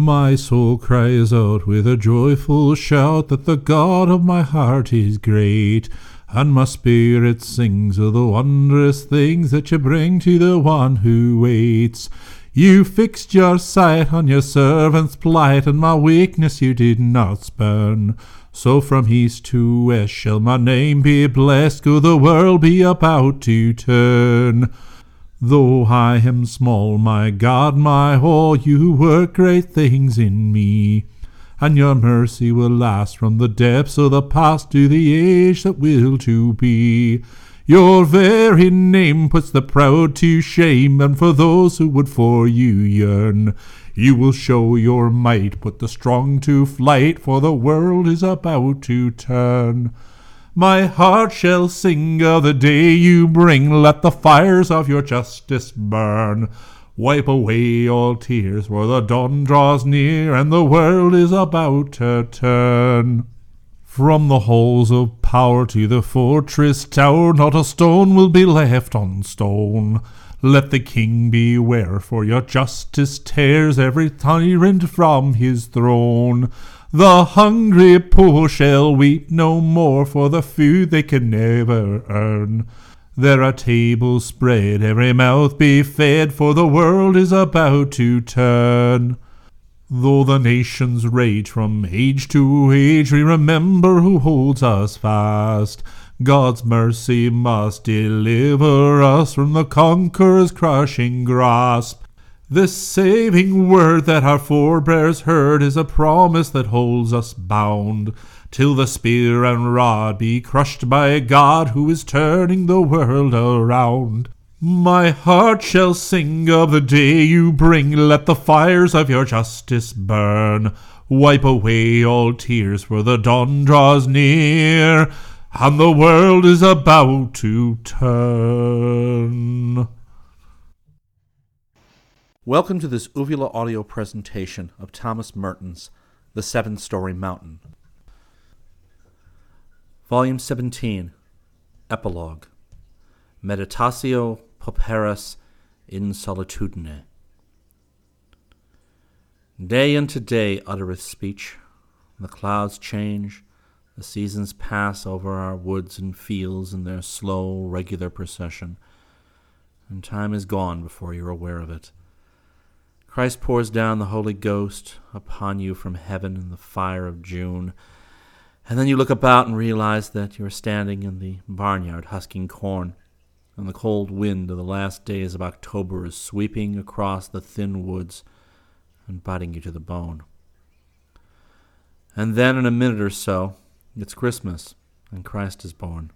My soul cries out with a joyful shout that the God of my heart is great, and my spirit sings of the wondrous things that you bring to the one who waits. You fixed your sight on your servant's plight, and my weakness you did not spurn. So from east to west shall my name be blessed, go the world be about to turn. Though I am small, my God, my all, you work great things in me. And your mercy will last from the depths of the past to the age that will to be. Your very name puts the proud to shame, and for those who would for you yearn, you will show your might, put the strong to flight, for the world is about to turn. My heart shall sing of the day you bring. Let the fires of your justice burn. Wipe away all tears, for the dawn draws near, and the world is about to turn. From the halls of power to the fortress tower, not a stone will be left on stone. Let the king beware, for your justice tears every tyrant from his throne. The hungry poor shall weep no more for the food they can never earn. There are tables spread, every mouth be fed, for the world is about to turn. Though the nations rage from age to age, we remember who holds us fast. God's mercy must deliver us from the conqueror's crushing grasp. This saving word that our forebears heard is a promise that holds us bound, till the spear and rod be crushed by a God who is turning the world around. My heart shall sing of the day you bring, let the fires of your justice burn. Wipe away all tears, for the dawn draws near, and the world is about to turn. Welcome to this Uvula audio presentation of Thomas Merton's The Seven Storey Mountain. Volume 17, Epilogue Meditatio Pauperis in Solitudine. Day unto day uttereth speech. The clouds change, the seasons pass over our woods and fields in their slow, regular procession, and time is gone before you're aware of it. Christ pours down the Holy Ghost upon you from heaven in the fire of June. And then you look about and realize that you're standing in the barnyard husking corn, and the cold wind of the last days of October is sweeping across the thin woods and biting you to the bone. And then in a minute or so, it's Christmas, and Christ is born.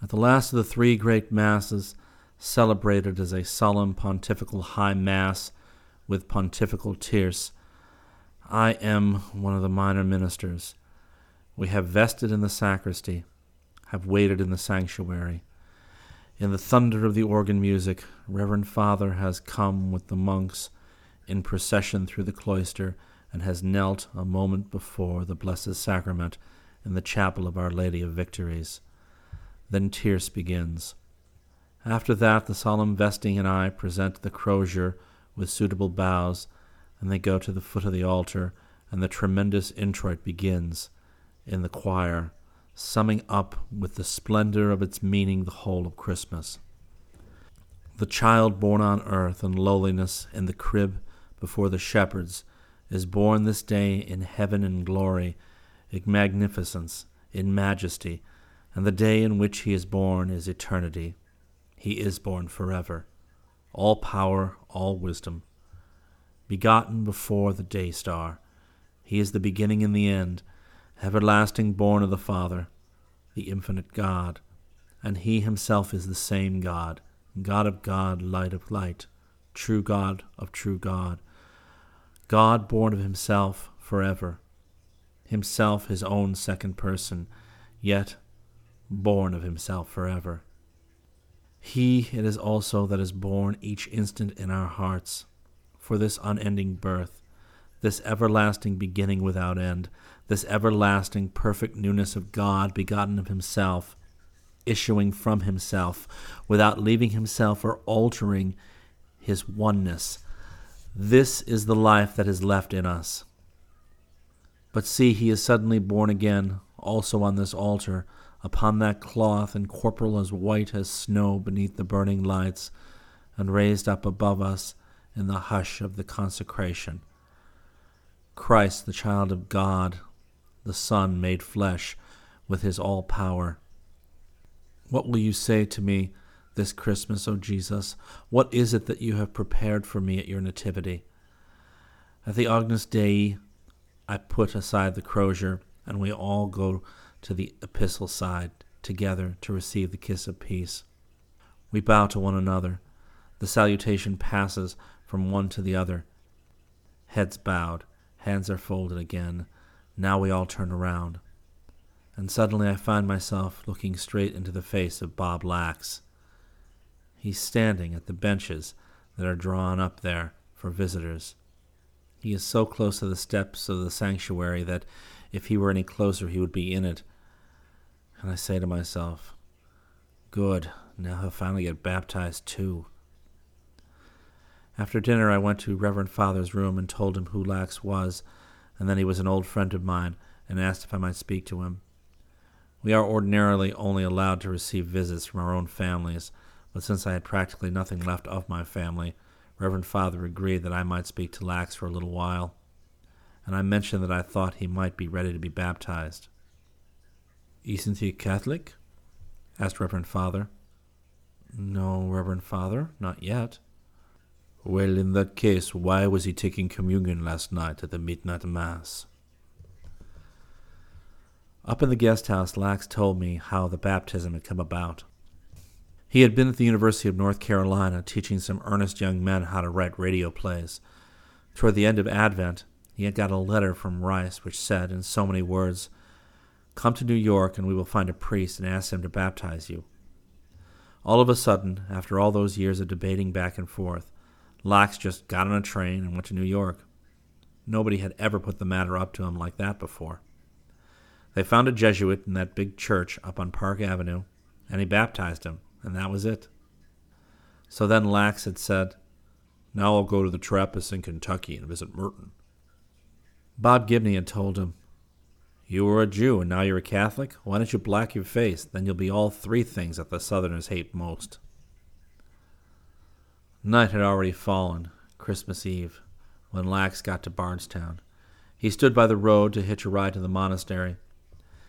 At the last of the three great masses, celebrated as a solemn pontifical high mass with pontifical tierce. I am one of the minor ministers. We have vested in the sacristy, have waited in the sanctuary. In the thunder of the organ music, Reverend Father has come with the monks in procession through the cloister and has knelt a moment before the Blessed Sacrament in the chapel of Our Lady of Victories. Then tierce begins. After that, the solemn vesting and I present the crozier with suitable bows, and they go to the foot of the altar, and the tremendous introit begins in the choir, summing up with the splendor of its meaning the whole of Christmas. The child born on earth in lowliness in the crib before the shepherds is born this day in heaven in glory, in magnificence, in majesty, and the day in which he is born is eternity. He is born forever, all power, all wisdom. Begotten before the day star, he is the beginning and the end, everlasting born of the Father, the infinite God, and he himself is the same God, God of God, light of light, true God of true God, God born of himself forever, himself his own second person, yet born of himself forever. He it is also that is born each instant in our hearts, for this unending birth, this everlasting beginning without end, this everlasting perfect newness of God begotten of Himself, issuing from Himself, without leaving Himself or altering His oneness. This is the life that is left in us. But see, he is suddenly born again, also on this altar, upon that cloth, and corporal as white as snow beneath the burning lights, and raised up above us in the hush of the consecration. Christ, the child of God, the Son made flesh, with his all power. What will you say to me this Christmas, O Jesus? What is it that you have prepared for me at your Nativity? At the Agnus Dei, I put aside the crozier, and we all go to the epistle side together to receive the kiss of peace. We bow to one another. The salutation passes from one to the other. Heads bowed, hands are folded again. Now we all turn around. And suddenly I find myself looking straight into the face of Bob Lax. He's standing at the benches that are drawn up there for visitors. He is so close to the steps of the sanctuary that if he were any closer he would be in it. And I say to myself, Good, now he'll finally get baptized too. After dinner, I went to Reverend Father's room and told him who Lax was, and that he was an old friend of mine, and asked if I might speak to him. We are ordinarily only allowed to receive visits from our own families, but since I had practically nothing left of my family, Reverend Father agreed that I might speak to Lax for a little while, and I mentioned that I thought he might be ready to be baptized. Isn't he Catholic? asked Reverend Father. No, Reverend Father, not yet. Well, in that case, why was he taking communion last night at the midnight mass? Up in the guest house, Lax told me how the baptism had come about. He had been at the University of North Carolina teaching some earnest young men how to write radio plays. Toward the end of Advent, he had got a letter from Rice which said, in so many words, Come to New York and we will find a priest and ask him to baptize you. All of a sudden, after all those years of debating back and forth, Lax just got on a train and went to New York. Nobody had ever put the matter up to him like that before. They found a Jesuit in that big church up on Park Avenue, and he baptized him and that was it. So then Lax had said, Now I'll go to the Trappist in Kentucky and visit Merton. Bob Gibney had told him, You were a Jew and now you're a Catholic? Why don't you black your face? Then you'll be all three things that the Southerners hate most. Night had already fallen, Christmas Eve, when Lax got to Bardstown. He stood by the road to hitch a ride to the monastery.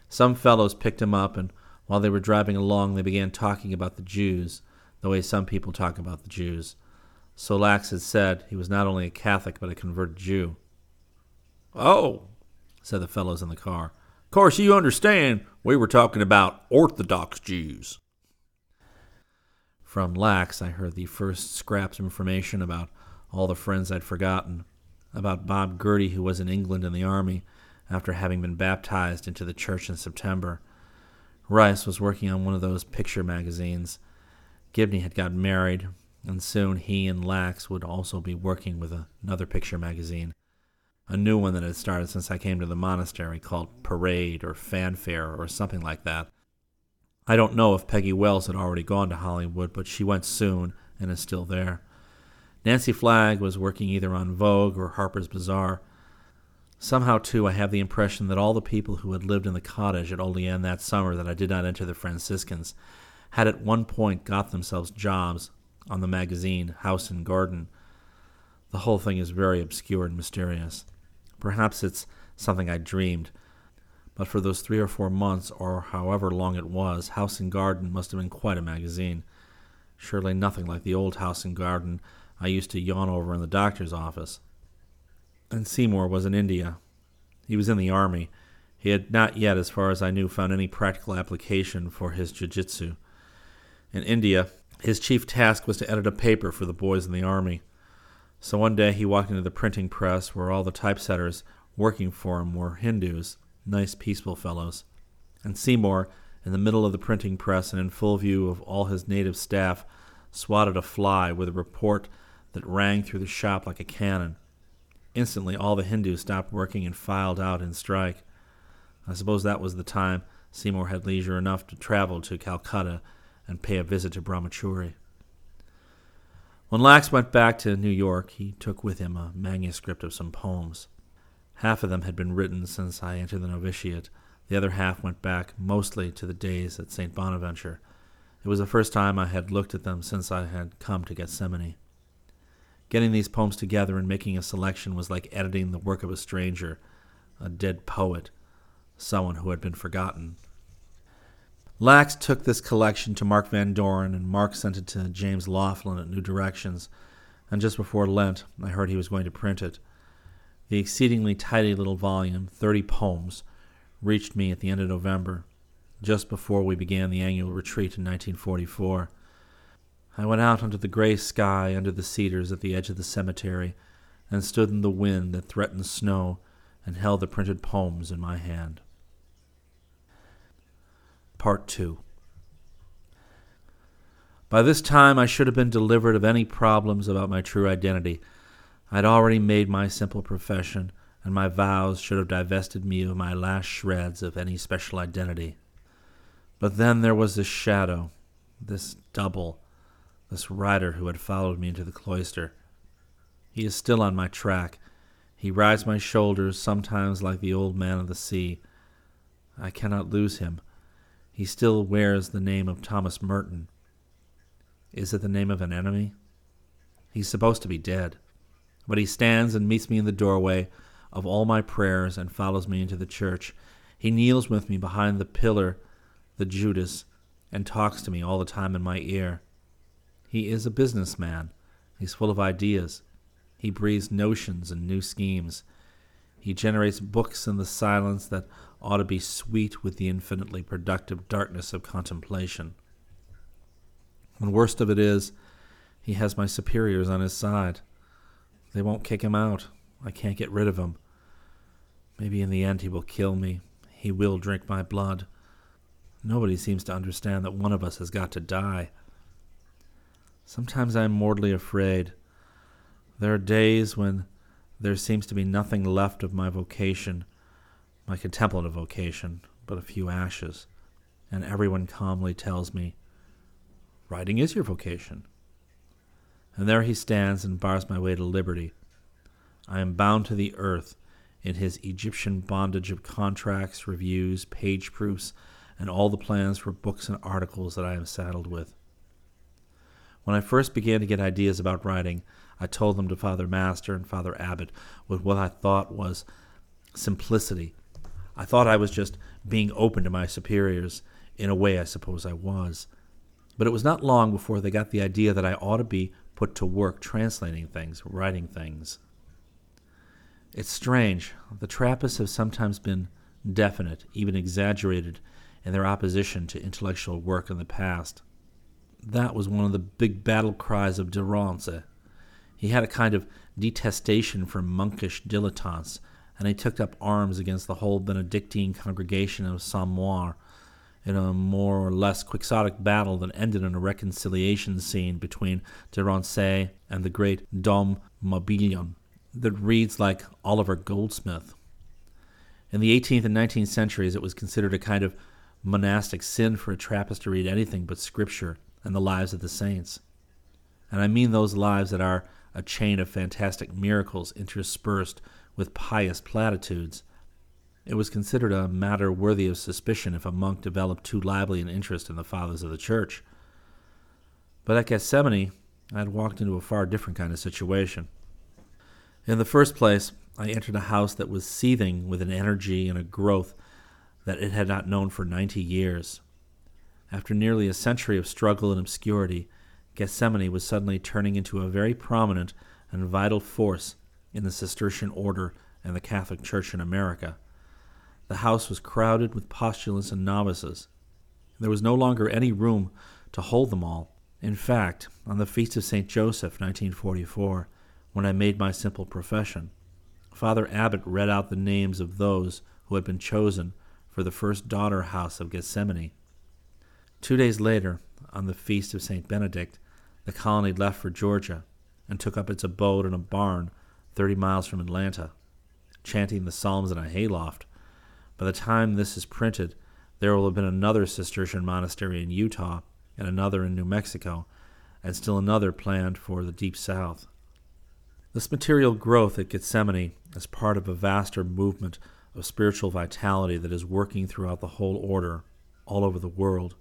Some fellows picked him up and while they were driving along, they began talking about the Jews, the way some people talk about the Jews. So Lax had said he was not only a Catholic, but a converted Jew. Oh, said the fellows in the car. Of course, you understand we were talking about Orthodox Jews. From Lax, I heard the first scraps of information about all the friends I'd forgotten, about Bob Gerdy, who was in England in the army after having been baptized into the church in September, Rice was working on one of those picture magazines. Gibney had got married, and soon he and Lax would also be working with another picture magazine, a new one that had started since I came to the monastery called Parade or Fanfare or something like that. I don't know if Peggy Wells had already gone to Hollywood, but she went soon and is still there. Nancy Flagg was working either on Vogue or Harper's Bazaar, Somehow, too, I have the impression that all the people who had lived in the cottage at Olean that summer that I did not enter the Franciscans had at one point got themselves jobs on the magazine House and Garden. The whole thing is very obscure and mysterious. Perhaps it's something I dreamed, but for those three or four months, or however long it was, House and Garden must have been quite a magazine. Surely nothing like the old House and Garden I used to yawn over in the doctor's office and Seymour was in India. He was in the army. He had not yet, as far as I knew, found any practical application for his jiu-jitsu. In India, his chief task was to edit a paper for the boys in the army. So one day he walked into the printing press where all the typesetters working for him were Hindus, nice, peaceful fellows. And Seymour, in the middle of the printing press and in full view of all his native staff, swatted a fly with a report that rang through the shop like a cannon. Instantly, all the Hindus stopped working and filed out in strike. I suppose that was the time Seymour had leisure enough to travel to Calcutta and pay a visit to Brahmachari. When Lax went back to New York, he took with him a manuscript of some poems. Half of them had been written since I entered the novitiate. The other half went back mostly to the days at St. Bonaventure. It was the first time I had looked at them since I had come to Gethsemani. Getting these poems together and making a selection was like editing the work of a stranger, a dead poet, someone who had been forgotten. Lax took this collection to Mark Van Doren, and Mark sent it to James Laughlin at New Directions. And just before Lent, I heard he was going to print it. The exceedingly tidy little volume, 30 poems, reached me at the end of November, just before we began the annual retreat in 1944. I went out under the gray sky under the cedars at the edge of the cemetery and stood in the wind that threatened snow and held the printed poems in my hand. Part 2 By this time, I should have been delivered of any problems about my true identity. I had already made my simple profession, and my vows should have divested me of my last shreds of any special identity. But then there was this shadow, this double, this rider who had followed me into the cloister. He is still on my track. He rides my shoulders sometimes like the old man of the sea. I cannot lose him he still wears the name of Thomas Merton. Is it the name of an enemy? He's supposed to be dead, but he stands and meets me in the doorway of all my prayers and follows me into the church. He kneels with me behind the pillar, the Judas, and talks to me all the time in my ear. He is a businessman. He's full of ideas. He breathes notions and new schemes. He generates books in the silence that ought to be sweet with the infinitely productive darkness of contemplation. And worst of it is, he has my superiors on his side. They won't kick him out. I can't get rid of him. Maybe in the end he will kill me. He will drink my blood. Nobody seems to understand that one of us has got to die. Sometimes I am mortally afraid. There are days when there seems to be nothing left of my vocation my contemplative vocation, but a few ashes, and everyone calmly tells me, Writing is your vocation. And there he stands and bars my way to liberty. I am bound to the earth in his Egyptian bondage of contracts, reviews, page proofs, and all the plans for books and articles that I am saddled with. When I first began to get ideas about writing, I told them to Father Master and Father Abbot with what I thought was simplicity I thought I was just being open to my superiors. In a way, I suppose I was. But it was not long before they got the idea that I ought to be put to work translating things, writing things. It's strange. The Trappists have sometimes been definite, even exaggerated, in their opposition to intellectual work in the past. That was one of the big battle cries of de Rancé. He had a kind of detestation for monkish dilettantes and he took up arms against the whole Benedictine congregation of Saint-Maur in a more or less quixotic battle that ended in a reconciliation scene between Delancey and the great Dom Mabillon that reads like Oliver Goldsmith. In the 18th and 19th centuries, it was considered a kind of monastic sin for a Trappist to read anything but Scripture and the lives of the saints. And I mean those lives that are a chain of fantastic miracles interspersed with pious platitudes. It was considered a matter worthy of suspicion if a monk developed too lively an interest in the fathers of the church. But at Gethsemani, I had walked into a far different kind of situation. In the first place, I entered a house that was seething with an energy and a growth that it had not known for ninety years. After nearly a century of struggle and obscurity, Gethsemani was suddenly turning into a very prominent and vital force in the Cistercian order and the Catholic Church in America. The house was crowded with postulants and novices. There was no longer any room to hold them all. In fact, on the feast of St. Joseph, 1944, when I made my simple profession, Father Abbot read out the names of those who had been chosen for the first daughter house of Gethsemani. Two days later, on the feast of St. Benedict, the colony left for Georgia and took up its abode in a barn 30 miles from Atlanta, chanting the Psalms in a hayloft. By the time this is printed, there will have been another Cistercian monastery in Utah and another in New Mexico, and still another planned for the Deep South. This material growth at Gethsemani is part of a vaster movement of spiritual vitality that is working throughout the whole order, all over the world.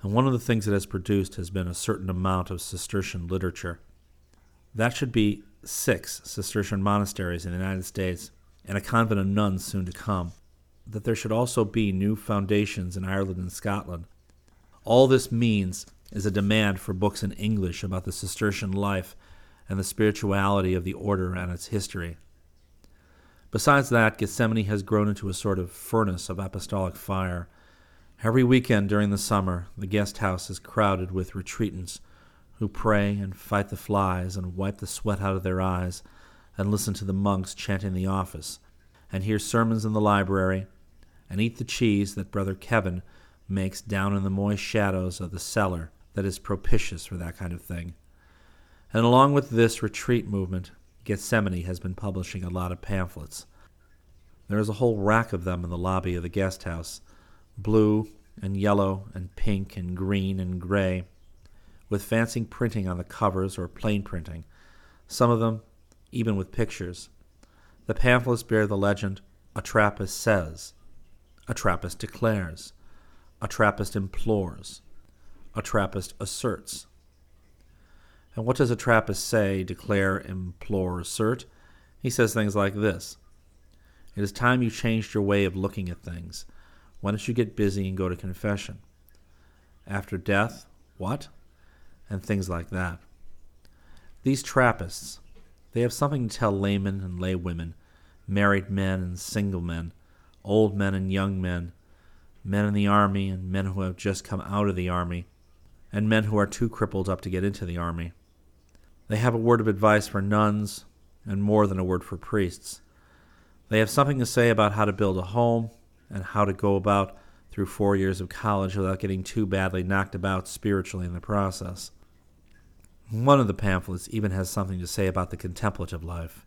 And one of the things it has produced has been a certain amount of Cistercian literature. That should be six Cistercian monasteries in the United States and a convent of nuns soon to come. That there should also be new foundations in Ireland and Scotland. All this means is a demand for books in English about the Cistercian life and the spirituality of the order and its history. Besides that, Gethsemani has grown into a sort of furnace of apostolic fire. Every weekend during the summer, the guest house is crowded with retreatants who pray and fight the flies and wipe the sweat out of their eyes and listen to the monks chanting the office and hear sermons in the library and eat the cheese that Brother Kevin makes down in the moist shadows of the cellar that is propitious for that kind of thing. And along with this retreat movement, Gethsemani has been publishing a lot of pamphlets. There is a whole rack of them in the lobby of the guest house, blue and yellow and pink and green and gray, with fancy printing on the covers or plain printing, some of them even with pictures. The pamphlets bear the legend, A Trappist says, A Trappist declares, A Trappist implores, A Trappist asserts. And what does a Trappist say, declare, implore, assert? He says things like this It is time you changed your way of looking at things. Why don't you get busy and go to confession? After death, what? And things like that. These Trappists, they have something to tell laymen and laywomen, married men and single men, old men and young men, men in the army and men who have just come out of the army, and men who are too crippled up to get into the army. They have a word of advice for nuns, and more than a word for priests. They have something to say about how to build a home and how to go about through four years of college without getting too badly knocked about spiritually in the process. One of the pamphlets even has something to say about the contemplative life.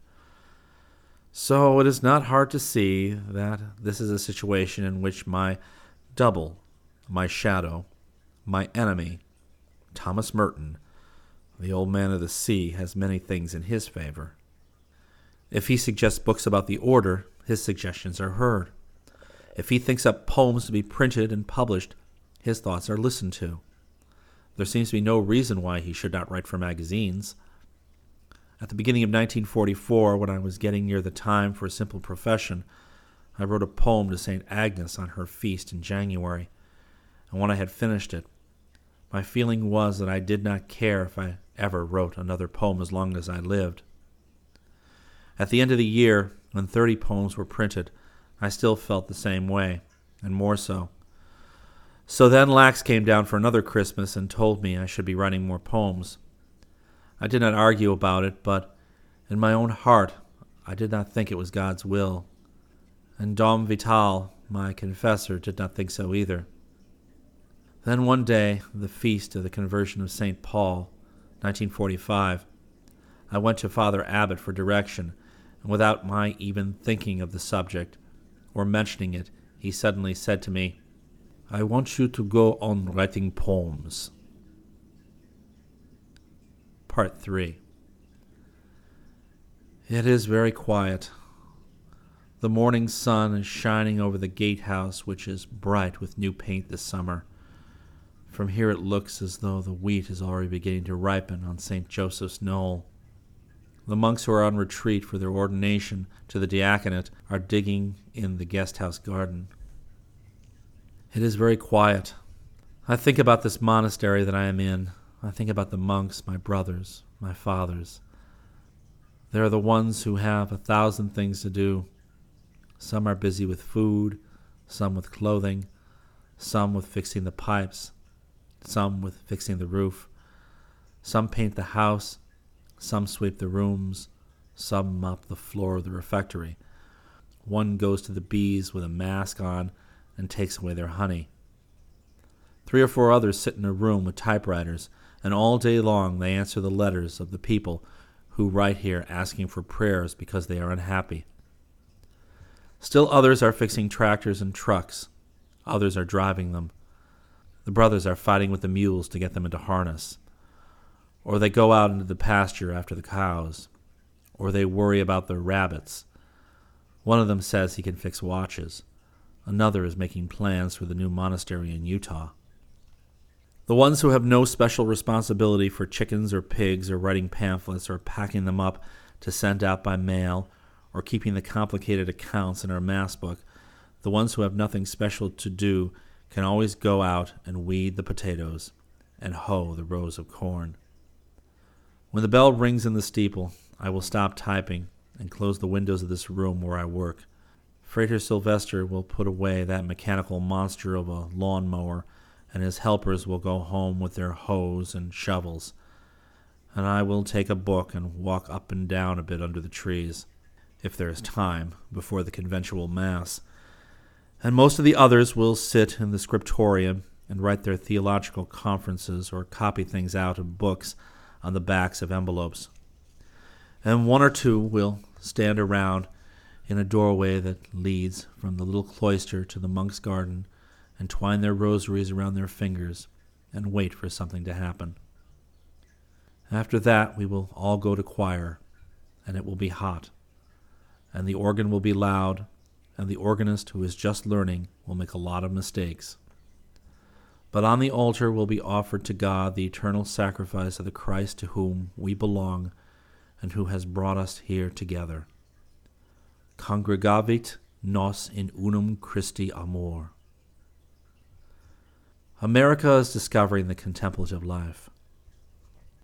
So it is not hard to see that this is a situation in which my double, my shadow, my enemy, Thomas Merton, the old man of the sea has many things in his favor. If he suggests books about the order, his suggestions are heard. If he thinks up poems to be printed and published, his thoughts are listened to. There seems to be no reason why he should not write for magazines. At the beginning of 1944, when I was getting near the time for a simple profession, I wrote a poem to St. Agnes on her feast in January, and when I had finished it, my feeling was that I did not care if I ever wrote another poem as long as I lived. At the end of the year, when 30 poems were printed, I still felt the same way, and more so. So then Lax came down for another Christmas and told me I should be writing more poems. I did not argue about it, but in my own heart I did not think it was God's will. And Dom Vital, my confessor, did not think so either. Then one day, the feast of the conversion of St. Paul, 1945, I went to Father Abbot for direction, and without my even thinking of the subject or mentioning it, he suddenly said to me, I want you to go on writing poems. Part 3 It is very quiet. The morning sun is shining over the gatehouse, which is bright with new paint this summer. From here it looks as though the wheat is already beginning to ripen on St. Joseph's Knoll. The monks who are on retreat for their ordination to the diaconate are digging in the guest house garden. It is very quiet. I think about this monastery that I am in. I think about the monks, my brothers, my fathers. They are the ones who have a thousand things to do. Some are busy with food, some with clothing, some with fixing the pipes, some with fixing the roof. Some paint the house, some sweep the rooms, some mop the floor of the refectory. One goes to the bees with a mask on and takes away their honey. Three or four others sit in a room with typewriters, and all day long they answer the letters of the people who write here asking for prayers because they are unhappy. Still others are fixing tractors and trucks. Others are driving them. The brothers are fighting with the mules to get them into harness. or they go out into the pasture after the cows, or they worry about their rabbits. One of them says he can fix watches. Another is making plans for the new monastery in Utah. The ones who have no special responsibility for chickens or pigs or writing pamphlets or packing them up to send out by mail or keeping the complicated accounts in our mass book, the ones who have nothing special to do can always go out and weed the potatoes and hoe the rows of corn. When the bell rings in the steeple, I will stop typing and close the windows of this room where I work. Frater Sylvester will put away that mechanical monster of a lawn mower, and his helpers will go home with their hoes and shovels. And I will take a book and walk up and down a bit under the trees, if there is time, before the conventual Mass. And most of the others will sit in the scriptorium and write their theological conferences or copy things out of books on the backs of envelopes. And one or two will stand around in a doorway that leads from the little cloister to the monk's garden and twine their rosaries around their fingers and wait for something to happen. After that, we will all go to choir, and it will be hot, and the organ will be loud, and the organist who is just learning will make a lot of mistakes. But on the altar will be offered to God the eternal sacrifice of the Christ to whom we belong and who has brought us here together. Congregavit nos in unum Christi amor. America is discovering the contemplative life.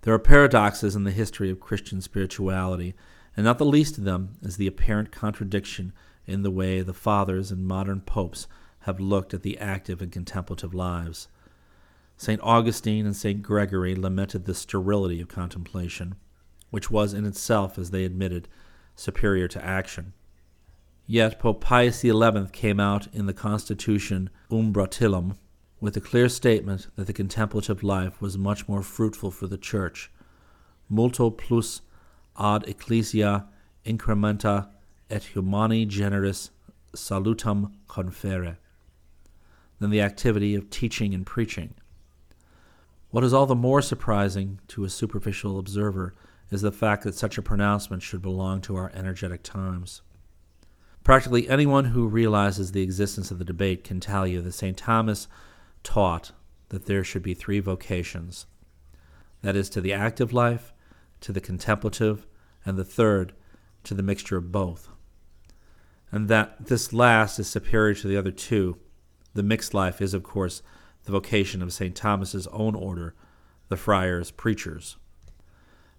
There are paradoxes in the history of Christian spirituality, and not the least of them is the apparent contradiction in the way the fathers and modern popes have looked at the active and contemplative lives. St. Augustine and St. Gregory lamented the sterility of contemplation, which was in itself, as they admitted, superior to action. Yet Pope Pius XI came out in the Constitution Umbratilem with a clear statement that the contemplative life was much more fruitful for the Church, multo plus ad ecclesia incrementa et humani generis salutem confere, than the activity of teaching and preaching. What is all the more surprising to a superficial observer is the fact that such a pronouncement should belong to our energetic times. Practically anyone who realizes the existence of the debate can tell you that St. Thomas taught that there should be three vocations that is, to the active life, to the contemplative, and the third, to the mixture of both. And that this last is superior to the other two. The mixed life is, of course, the vocation of St. Thomas's own order, the friars preachers.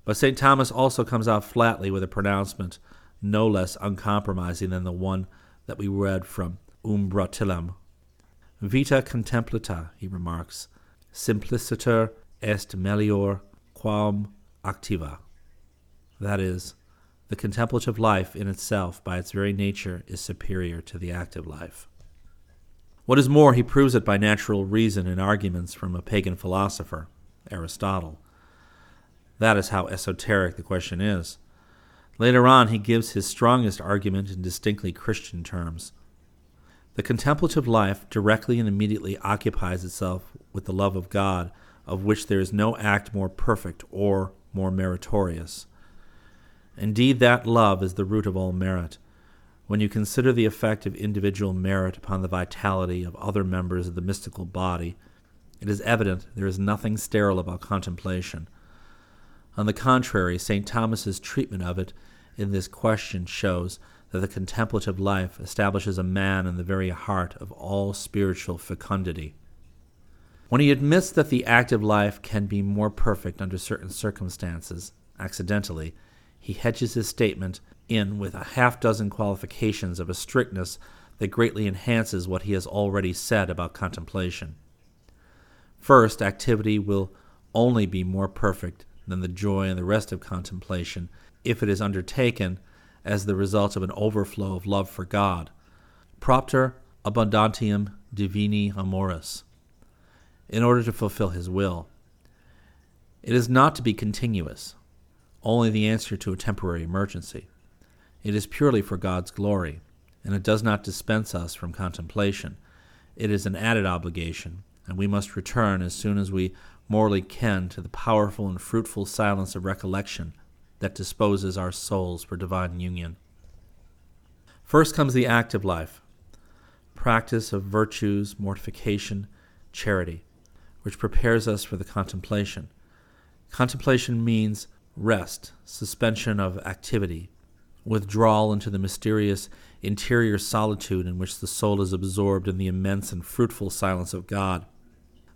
But St. Thomas also comes out flatly with a pronouncement no less uncompromising than the one that we read from Umbratilem. Vita contemplata, he remarks, simpliciter est melior quam activa. That is, the contemplative life in itself, by its very nature, is superior to the active life. What is more, he proves it by natural reason and arguments from a pagan philosopher, Aristotle. That is how esoteric the question is. Later on, he gives his strongest argument in distinctly Christian terms. The contemplative life directly and immediately occupies itself with the love of God, of which there is no act more perfect or more meritorious. Indeed, that love is the root of all merit. When you consider the effect of individual merit upon the vitality of other members of the mystical body, it is evident there is nothing sterile about contemplation. On the contrary, St. Thomas's treatment of it in this question shows that the contemplative life establishes a man in the very heart of all spiritual fecundity. When he admits that the active life can be more perfect under certain circumstances, accidentally, he hedges his statement in with a half dozen qualifications of a strictness that greatly enhances what he has already said about contemplation. First, activity will only be more perfect than the joy and the rest of contemplation if it is undertaken as the result of an overflow of love for God. Propter abundantium divini amoris, in order to fulfill his will. It is not to be continuous, only the answer to a temporary emergency. It is purely for God's glory, and it does not dispense us from contemplation. It is an added obligation, and we must return as soon as we morally kin to the powerful and fruitful silence of recollection that disposes our souls for divine union. First comes the active life, practice of virtues, mortification, charity, which prepares us for the contemplation. Contemplation means rest, suspension of activity, withdrawal into the mysterious interior solitude in which the soul is absorbed in the immense and fruitful silence of God,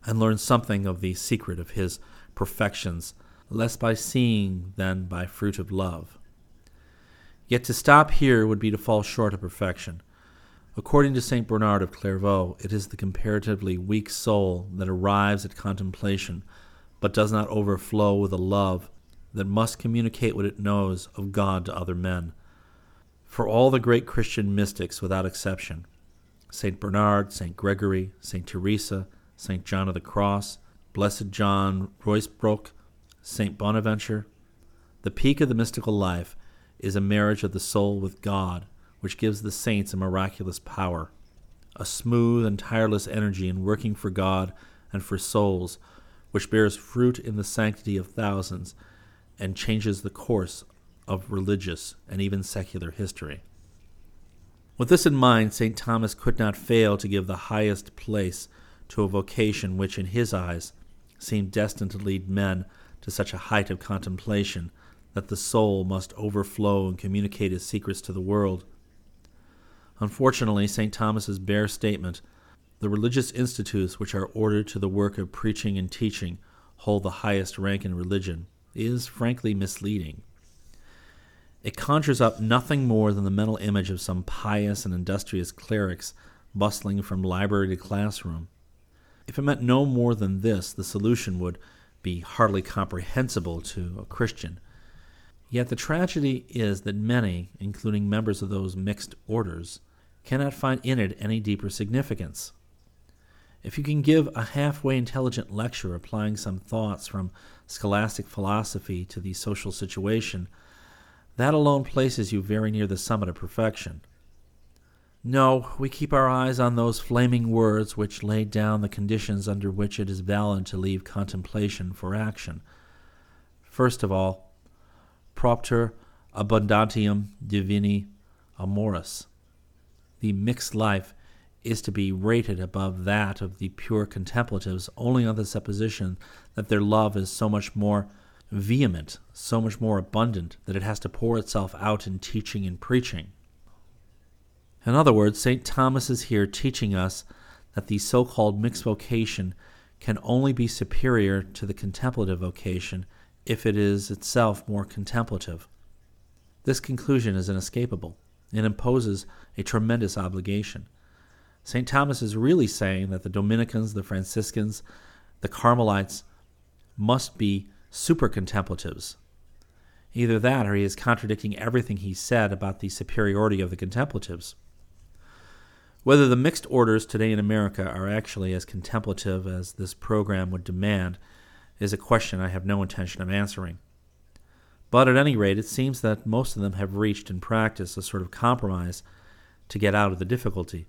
and learns something of the secret of His perfections, less by seeing than by fruit of love. Yet to stop here would be to fall short of perfection. According to St. Bernard of Clairvaux, it is the comparatively weak soul that arrives at contemplation, but does not overflow with a love that must communicate what it knows of God to other men. For all the great Christian mystics, without exception, St. Bernard, St. Gregory, St. Teresa, St. John of the Cross, Blessed John Ruysbroeck, St. Bonaventure, the peak of the mystical life is a marriage of the soul with God, which gives the saints a miraculous power, a smooth and tireless energy in working for God and for souls, which bears fruit in the sanctity of thousands and changes the course of religious and even secular history. With this in mind, St. Thomas could not fail to give the highest place to a vocation which, in his eyes, seemed destined to lead men to such a height of contemplation that the soul must overflow and communicate his secrets to the world. Unfortunately, St. Thomas's bare statement, the religious institutes which are ordered to the work of preaching and teaching hold the highest rank in religion, is frankly misleading. It conjures up nothing more than the mental image of some pious and industrious clerics bustling from library to classroom. If it meant no more than this, the solution would be hardly comprehensible to a Christian. Yet the tragedy is that many, including members of those mixed orders, cannot find in it any deeper significance. If you can give a halfway intelligent lecture applying some thoughts from scholastic philosophy to the social situation, that alone places you very near the summit of perfection. No, we keep our eyes on those flaming words which lay down the conditions under which it is valid to leave contemplation for action. First of all, propter abundantium divini amoris. The mixed life is to be rated above that of the pure contemplatives only on the supposition that their love is so much more vehement, so much more abundant, that it has to pour itself out in teaching and preaching. In other words, St. Thomas is here teaching us that the so called mixed vocation can only be superior to the contemplative vocation if it is itself more contemplative. This conclusion is inescapable. It imposes a tremendous obligation. St. Thomas is really saying that the Dominicans, the Franciscans, the Carmelites must be super contemplatives. Either that or he is contradicting everything he said about the superiority of the contemplatives. Whether the mixed orders today in America are actually as contemplative as this program would demand is a question I have no intention of answering. But at any rate, it seems that most of them have reached in practice a sort of compromise to get out of the difficulty.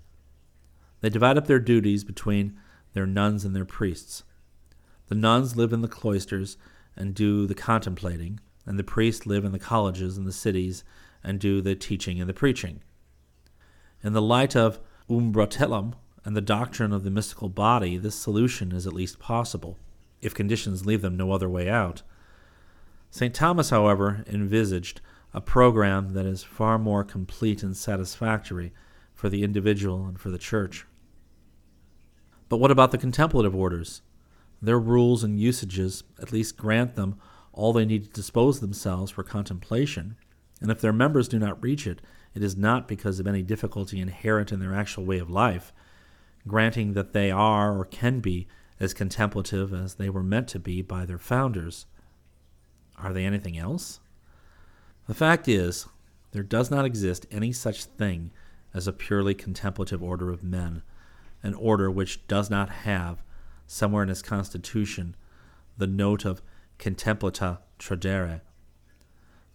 They divide up their duties between their nuns and their priests. The nuns live in the cloisters and do the contemplating, and the priests live in the colleges and the cities and do the teaching and the preaching. In the light of Umbratilem and the doctrine of the mystical body, this solution is at least possible, if conditions leave them no other way out. St. Thomas, however, envisaged a program that is far more complete and satisfactory for the individual and for the church. But what about the contemplative orders? Their rules and usages at least grant them all they need to dispose themselves for contemplation, and if their members do not reach it, it is not because of any difficulty inherent in their actual way of life, granting that they are or can be as contemplative as they were meant to be by their founders. Are they anything else? The fact is, there does not exist any such thing as a purely contemplative order of men, an order which does not have, somewhere in its constitution, the note of contemplata tradere.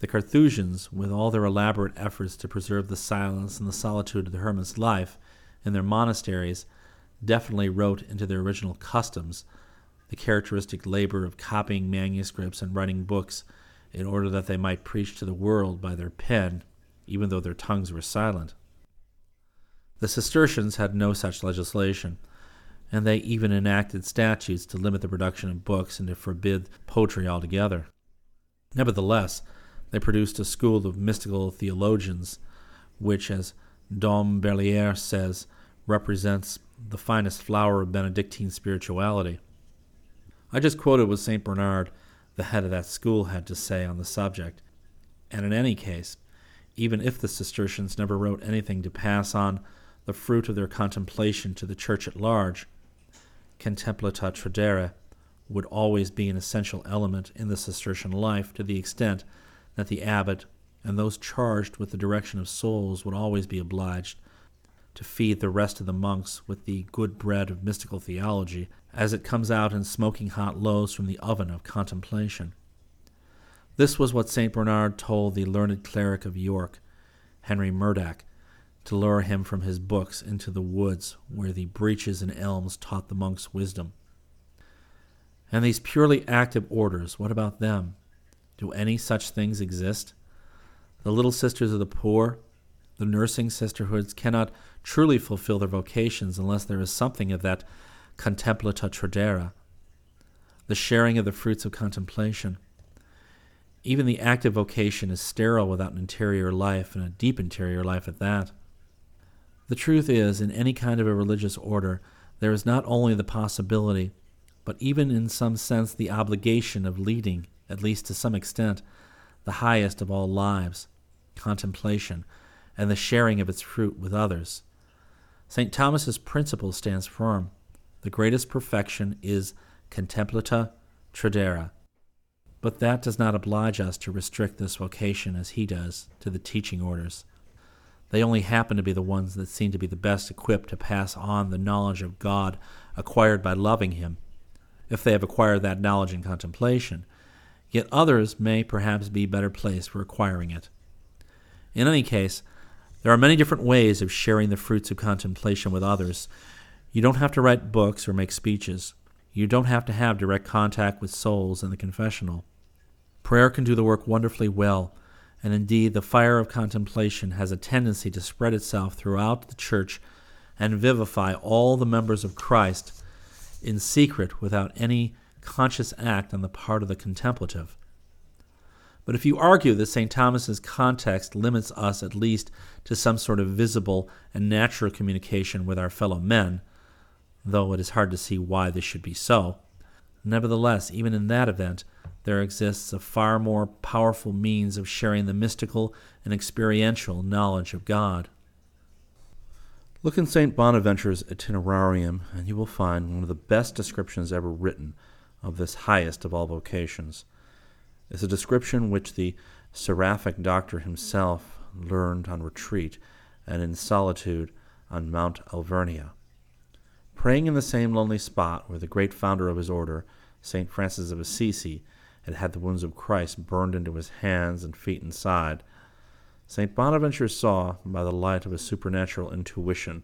The Carthusians, with all their elaborate efforts to preserve the silence and the solitude of the hermit's life in their monasteries, definitely wrote into their original customs the characteristic labor of copying manuscripts and writing books in order that they might preach to the world by their pen, even though their tongues were silent. The Cistercians had no such legislation, and they even enacted statutes to limit the production of books and to forbid poetry altogether. Nevertheless, they produced a school of mystical theologians, which, as Dom Berlière says, represents the finest flower of Benedictine spirituality. I just quoted what St. Bernard, the head of that school, had to say on the subject. And in any case, even if the Cistercians never wrote anything to pass on the fruit of their contemplation to the Church at large, contemplata tradere would always be an essential element in the Cistercian life to the extent that the abbot and those charged with the direction of souls would always be obliged to feed the rest of the monks with the good bread of mystical theology as it comes out in smoking hot loaves from the oven of contemplation. This was what St. Bernard told the learned cleric of York, Henry Murdac, to lure him from his books into the woods where the breeches and elms taught the monks wisdom. And these purely active orders, what about them? Do any such things exist? The little sisters of the poor, the nursing sisterhoods cannot truly fulfill their vocations unless there is something of that contemplata tradere, the sharing of the fruits of contemplation. Even the active vocation is sterile without an interior life, and a deep interior life at that. The truth is, in any kind of a religious order, there is not only the possibility, but even in some sense the obligation of leading, at least to some extent, the highest of all lives, contemplation, and the sharing of its fruit with others. St. Thomas's principle stands firm. The greatest perfection is contemplata tradere. But that does not oblige us to restrict this vocation as he does to the teaching orders. They only happen to be the ones that seem to be the best equipped to pass on the knowledge of God acquired by loving Him, if they have acquired that knowledge in contemplation. Yet others may perhaps be better placed for acquiring it. In any case, there are many different ways of sharing the fruits of contemplation with others. You don't have to write books or make speeches. You don't have to have direct contact with souls in the confessional. Prayer can do the work wonderfully well and indeed the fire of contemplation has a tendency to spread itself throughout the church and vivify all the members of Christ in secret without any conscious act on the part of the contemplative. But if you argue that St. Thomas's context limits us at least to some sort of visible and natural communication with our fellow men, though it is hard to see why this should be so, nevertheless, even in that event, there exists a far more powerful means of sharing the mystical and experiential knowledge of God. Look in St. Bonaventure's Itinerarium, and you will find one of the best descriptions ever written of this highest of all vocations. It's a description which the seraphic doctor himself learned on retreat and in solitude on Mount Alvernia. Praying in the same lonely spot where the great founder of his order, St. Francis of Assisi, had had the wounds of Christ burned into his hands and feet and side, St. Bonaventure saw, by the light of a supernatural intuition,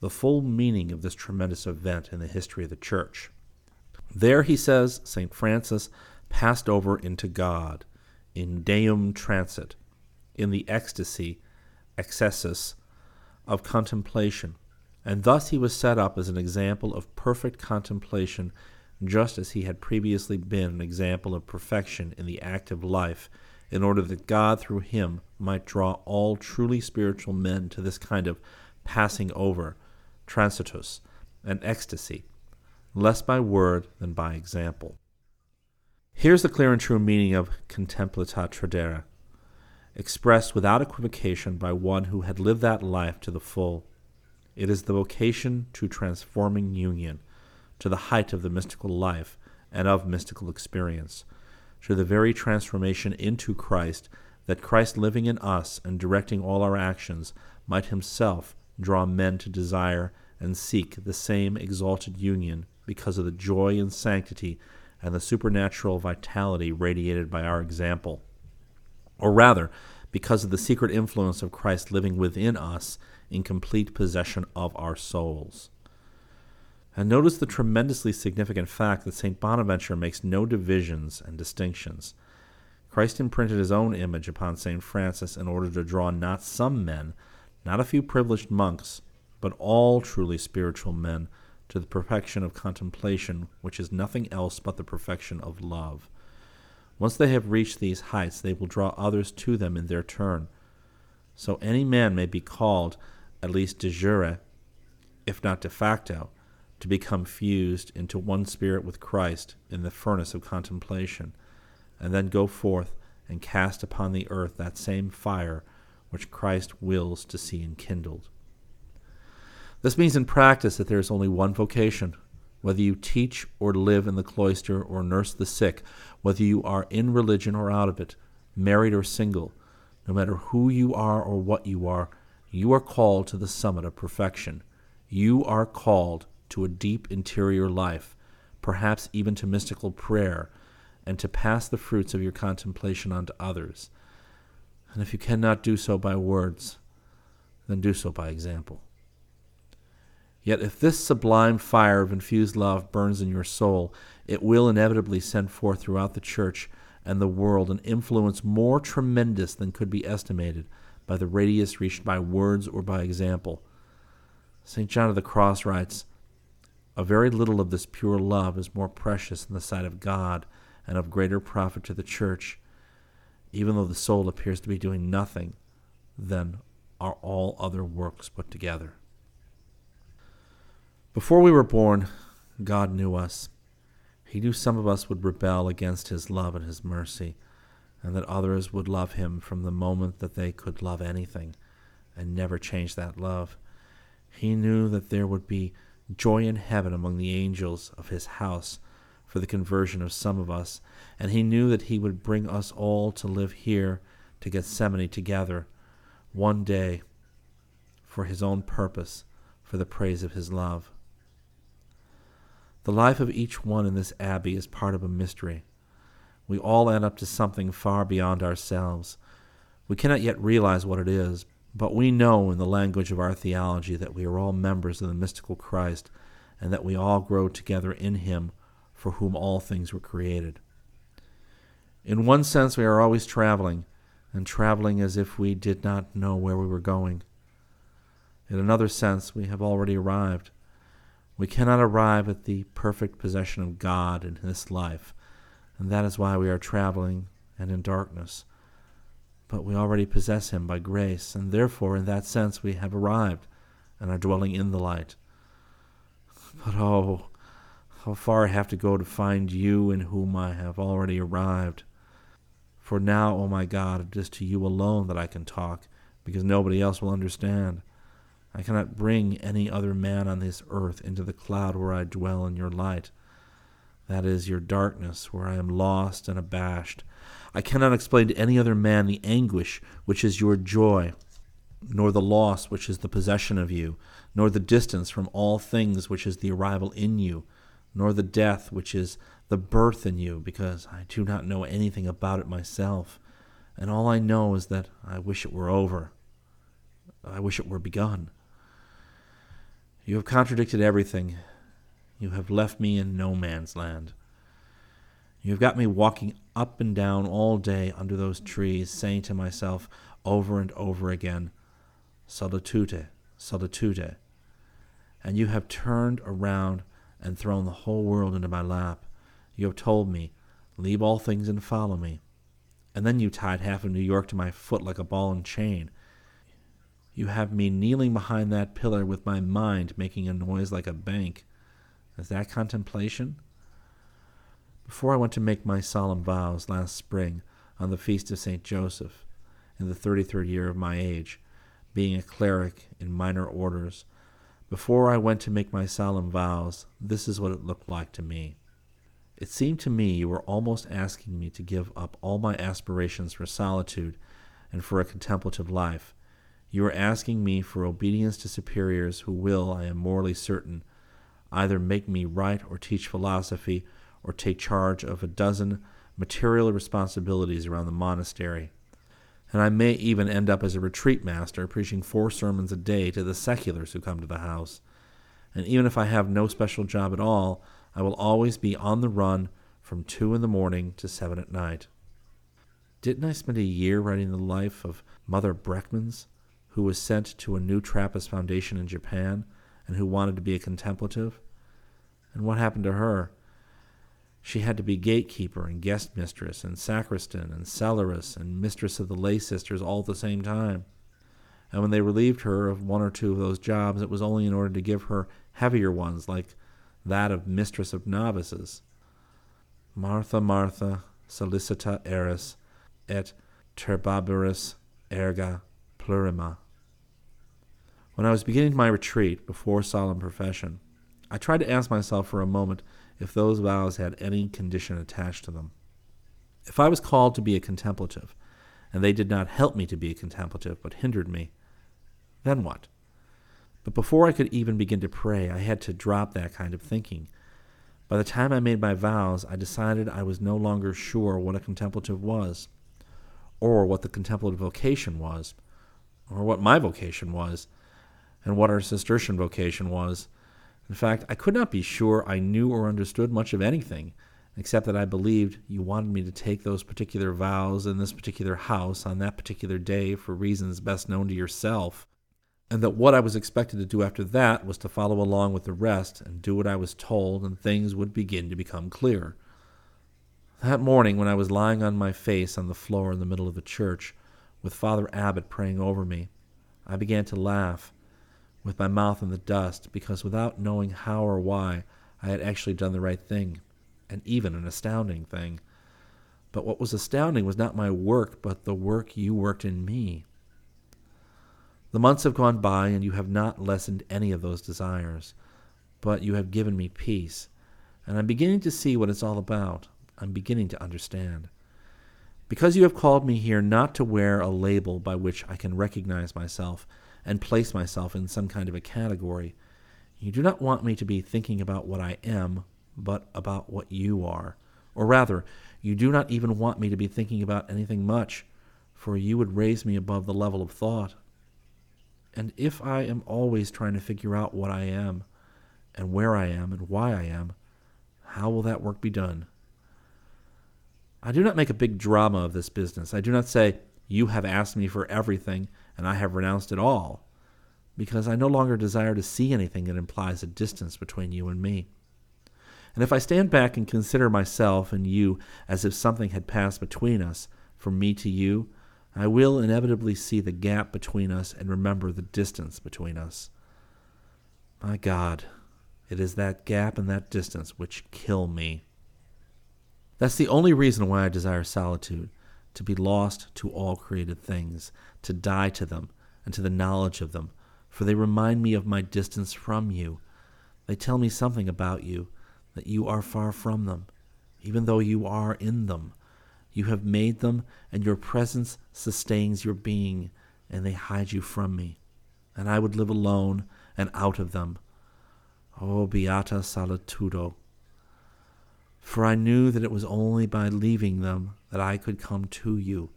the full meaning of this tremendous event in the history of the Church. There, he says, St. Francis passed over into God, in Deum transit, in the ecstasy, excessus, of contemplation, and thus he was set up as an example of perfect contemplation just as he had previously been an example of perfection in the active life, in order that God through him might draw all truly spiritual men to this kind of passing over, transitus, and ecstasy, less by word than by example. Here's the clear and true meaning of contemplata tradere, expressed without equivocation by one who had lived that life to the full. It is the vocation to transforming union, to the height of the mystical life and of mystical experience, to the very transformation into Christ, that Christ living in us and directing all our actions might himself draw men to desire and seek the same exalted union because of the joy and sanctity and the supernatural vitality radiated by our example. Or rather, because of the secret influence of Christ living within us in complete possession of our souls. And notice the tremendously significant fact that St. Bonaventure makes no divisions and distinctions. Christ imprinted his own image upon St. Francis in order to draw not some men, not a few privileged monks, but all truly spiritual men to the perfection of contemplation, which is nothing else but the perfection of love. Once they have reached these heights, they will draw others to them in their turn. So any man may be called, at least de jure, if not de facto, to become fused into one spirit with Christ in the furnace of contemplation, and then go forth and cast upon the earth that same fire which Christ wills to see enkindled. This means in practice that there is only one vocation. Whether you teach or live in the cloister or nurse the sick, whether you are in religion or out of it, married or single, no matter who you are or what you are, you are called to the summit of perfection. You are called to a deep interior life, perhaps even to mystical prayer, and to pass the fruits of your contemplation on to others. And if you cannot do so by words, then do so by example. Yet if this sublime fire of infused love burns in your soul, it will inevitably send forth throughout the church and the world an influence more tremendous than could be estimated by the radius reached by words or by example. St. John of the Cross writes, A very little of this pure love is more precious in the sight of God and of greater profit to the church, even though the soul appears to be doing nothing, than are all other works put together. Before we were born, God knew us. He knew some of us would rebel against His love and His mercy, and that others would love Him from the moment that they could love anything and never change that love. He knew that there would be joy in heaven among the angels of His house for the conversion of some of us, and He knew that He would bring us all to live here to Gethsemani together one day for His own purpose, for the praise of His love. The life of each one in this abbey is part of a mystery. We all add up to something far beyond ourselves. We cannot yet realize what it is, but we know in the language of our theology that we are all members of the mystical Christ and that we all grow together in Him for whom all things were created. In one sense, we are always traveling, and traveling as if we did not know where we were going. In another sense, we have already arrived. We cannot arrive at the perfect possession of God in this life, and that is why we are traveling and in darkness. But we already possess Him by grace, and therefore, in that sense, we have arrived and are dwelling in the light. But oh, how far I have to go to find you in whom I have already arrived. For now, O oh my God, it is to you alone that I can talk, because nobody else will understand. I cannot bring any other man on this earth into the cloud where I dwell in your light. That is your darkness, where I am lost and abashed. I cannot explain to any other man the anguish which is your joy, nor the loss which is the possession of you, nor the distance from all things which is the arrival in you, nor the death which is the birth in you, because I do not know anything about it myself, and all I know is that I wish it were over. I wish it were begun. You have contradicted everything. You have left me in no man's land. You have got me walking up and down all day under those trees, saying to myself over and over again, Solitude, solitude. And you have turned around and thrown the whole world into my lap. You have told me, Leave all things and follow me. And then you tied half of New York to my foot like a ball and chain. You have me kneeling behind that pillar with my mind making a noise like a bank. Is that contemplation? Before I went to make my solemn vows last spring on the feast of St. Joseph, in the thirty third year of my age, being a cleric in minor orders, before I went to make my solemn vows, this is what it looked like to me. It seemed to me you were almost asking me to give up all my aspirations for solitude and for a contemplative life, you are asking me for obedience to superiors who will, I am morally certain, either make me write or teach philosophy or take charge of a dozen material responsibilities around the monastery. And I may even end up as a retreat master, preaching four sermons a day to the seculars who come to the house. and even if I have no special job at all, I will always be on the run from 2 in the morning to 7 at night. Didn't I spend a year writing the life of Mother Berchmans, who was sent to a new Trappist foundation in Japan and who wanted to be a contemplative? And what happened to her? She had to be gatekeeper and guest mistress and sacristan and cellaress and mistress of the lay sisters all at the same time. And when they relieved her of one or two of those jobs, it was only in order to give her heavier ones, like that of mistress of novices. Martha, Martha, solicita eris, et turbabiris erga plurima. When I was beginning my retreat before solemn profession, I tried to ask myself for a moment if those vows had any condition attached to them. If I was called to be a contemplative, and they did not help me to be a contemplative, but hindered me, then what? But before I could even begin to pray, I had to drop that kind of thinking. By the time I made my vows, I decided I was no longer sure what a contemplative was, or what the contemplative vocation was, or what my vocation was, and what our Cistercian vocation was, in fact, I could not be sure I knew or understood much of anything, except that I believed you wanted me to take those particular vows in this particular house on that particular day for reasons best known to yourself, and that what I was expected to do after that was to follow along with the rest and do what I was told, and things would begin to become clear. That morning, when I was lying on my face on the floor in the middle of the church, with Father Abbot praying over me, I began to laugh with my mouth in the dust because without knowing how or why I had actually done the right thing, and even an astounding thing. But what was astounding was not my work, but the work you worked in me. The months have gone by, and you have not lessened any of those desires, but you have given me peace, and I'm beginning to see what it's all about. I'm beginning to understand. Because you have called me here not to wear a label by which I can recognize myself, and place myself in some kind of a category. You do not want me to be thinking about what I am, but about what you are. Or rather, you do not even want me to be thinking about anything much, for you would raise me above the level of thought. And if I am always trying to figure out what I am, and where I am, and why I am, how will that work be done? I do not make a big drama of this business. I do not say, You have asked me for everything, and I have renounced it all, because I no longer desire to see anything that implies a distance between you and me. And if I stand back and consider myself and you as if something had passed between us, from me to you, I will inevitably see the gap between us and remember the distance between us. My God, it is that gap and that distance which kill me. That's the only reason why I desire solitude to be lost to all created things, to die to them and to the knowledge of them, for they remind me of my distance from you. They tell me something about you, that you are far from them, even though you are in them. You have made them, and your presence sustains your being, and they hide you from me. And I would live alone and out of them. O beata solitudo! For I knew that it was only by leaving them that I could come to you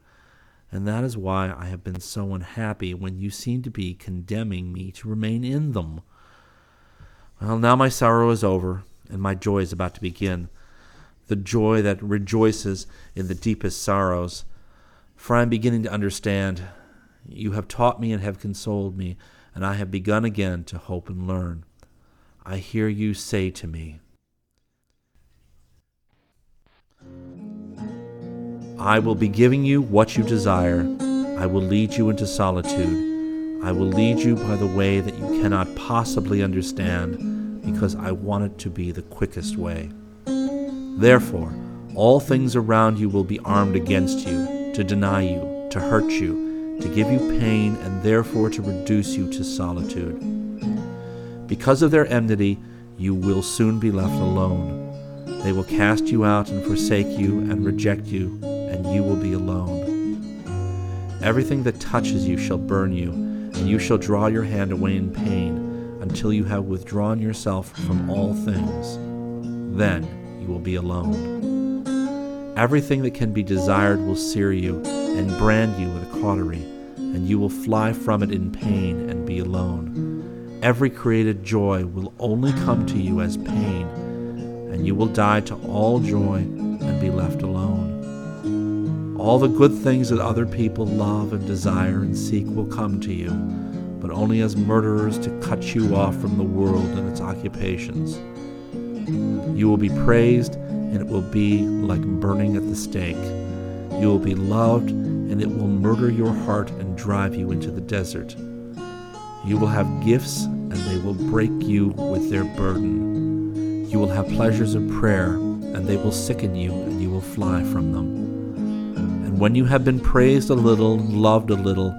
and that is why I have been so unhappy when you seem to be condemning me to remain in them. Well, now my sorrow is over, and my joy is about to begin the joy that rejoices in the deepest sorrows. For I am beginning to understand. You have taught me and have consoled me, and I have begun again to hope and learn. I hear you say to me, I will be giving you what you desire. I will lead you into solitude. I will lead you by the way that you cannot possibly understand, because I want it to be the quickest way. Therefore, all things around you will be armed against you, to deny you, to hurt you, to give you pain, and therefore to reduce you to solitude. Because of their enmity, you will soon be left alone. They will cast you out and forsake you and reject you and you will be alone. Everything that touches you shall burn you, and you shall draw your hand away in pain until you have withdrawn yourself from all things. Then you will be alone. Everything that can be desired will sear you and brand you with a cautery, and you will fly from it in pain and be alone. every created joy will only come to you as pain, and you will die to all joy and be left alone. All the good things that other people love and desire and seek will come to you, but only as murderers to cut you off from the world and its occupations. You will be praised, and it will be like burning at the stake. You will be loved, and it will murder your heart and drive you into the desert. You will have gifts, and they will break you with their burden. You will have pleasures of prayer, and they will sicken you, and you will fly from them. When you have been praised a little, loved a little,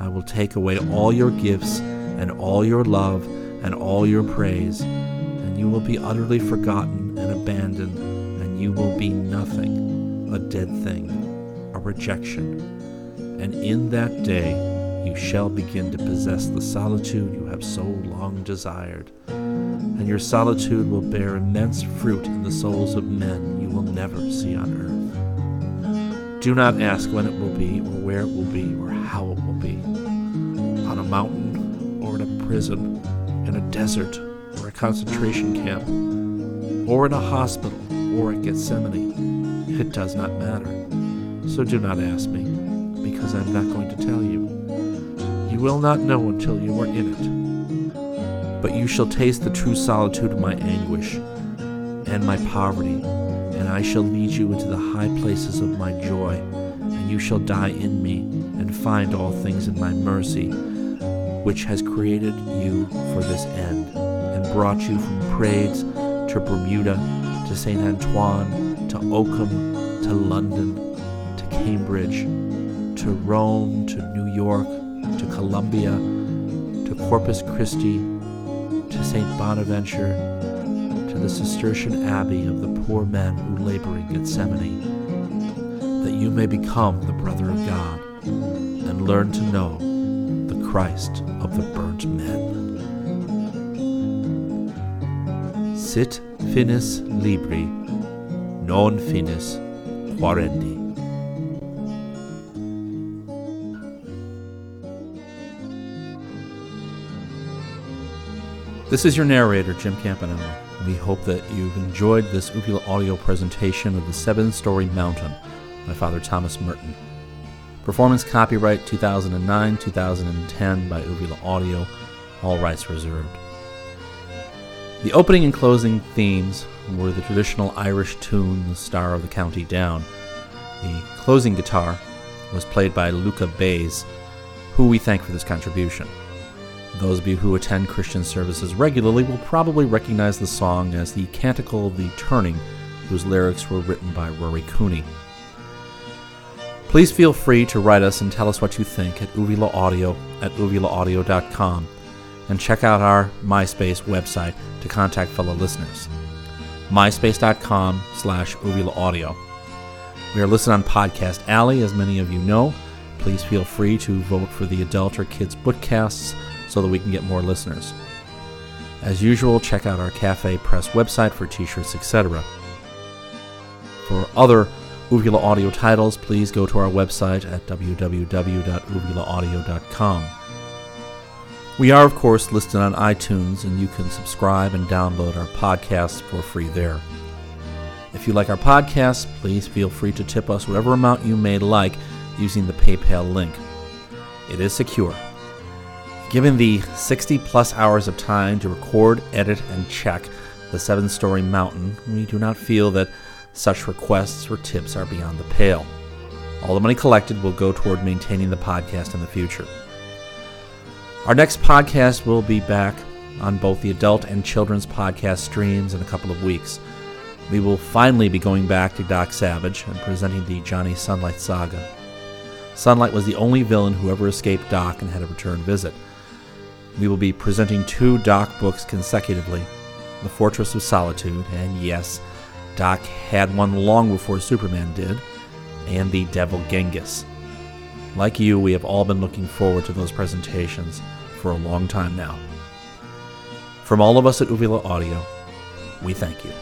I will take away all your gifts, and all your love, and all your praise, and you will be utterly forgotten and abandoned, and you will be nothing, a dead thing, a rejection. And in that day, you shall begin to possess the solitude you have so long desired. And your solitude will bear immense fruit in the souls of men you will never see on earth. Do not ask when it will be, or where it will be, or how it will be. On a mountain, or in a prison, in a desert, or a concentration camp, or in a hospital, or at Gethsemani. It does not matter. So do not ask me, because I'm not going to tell you. You will not know until you are in it. But you shall taste the true solitude of my anguish and my poverty, I shall lead you into the high places of my joy, and you shall die in me and find all things in my mercy, which has created you for this end, and brought you from Prades to Bermuda, to St. Antoine, to Oakham, to London, to Cambridge, to Rome, to New York, to Columbia, to Corpus Christi, to St. Bonaventure, the Cistercian Abbey of the poor men who labor in Gethsemani, that you may become the brother of God and learn to know the Christ of the burnt men. Sit finis libri, non finis quaerendi. This is your narrator, Jim Campanella. We hope that you've enjoyed this Uvula audio presentation of The Seven Storey Mountain by Father Thomas Merton. Performance copyright 2009 2010 by Uvula Audio, all rights reserved. The opening and closing themes were the traditional Irish tune, The Star of the County Down. The closing guitar was played by Luca Bays, who we thank for this contribution. Those of you who attend Christian services regularly will probably recognize the song as the Canticle of the Turning, whose lyrics were written by Rory Cooney. Please feel free to write us and tell us what you think at Uvula Audio at uvulaaudio.com and check out our MySpace website to contact fellow listeners. myspace.com slash Uvula Audio. We are listed on Podcast Alley, as many of you know. Please feel free to vote for the adult or kids bookcasts so that we can get more listeners. As usual, check out our Cafe Press website for t shirts, etc. For other Uvula audio titles, please go to our website at www.uvulaaudio.com. We are, of course, listed on iTunes, and you can subscribe and download our podcasts for free there. If you like our podcast, please feel free to tip us whatever amount you may like using the PayPal link. It is secure. Given the 60 plus hours of time to record, edit, and check the seven storey mountain, we do not feel that such requests or tips are beyond the pale. All the money collected will go toward maintaining the podcast in the future. Our next podcast will be back on both the adult and children's podcast streams in a couple of weeks. We will finally be going back to Doc Savage and presenting the Johnny Sunlight saga. Sunlight was the only villain who ever escaped Doc and had a return visit we will be presenting two Doc books consecutively The Fortress of Solitude, and yes, Doc had one long before Superman did, and The Devil Genghis. Like you, we have all been looking forward to those presentations for a long time now. From all of us at Uvula Audio, we thank you.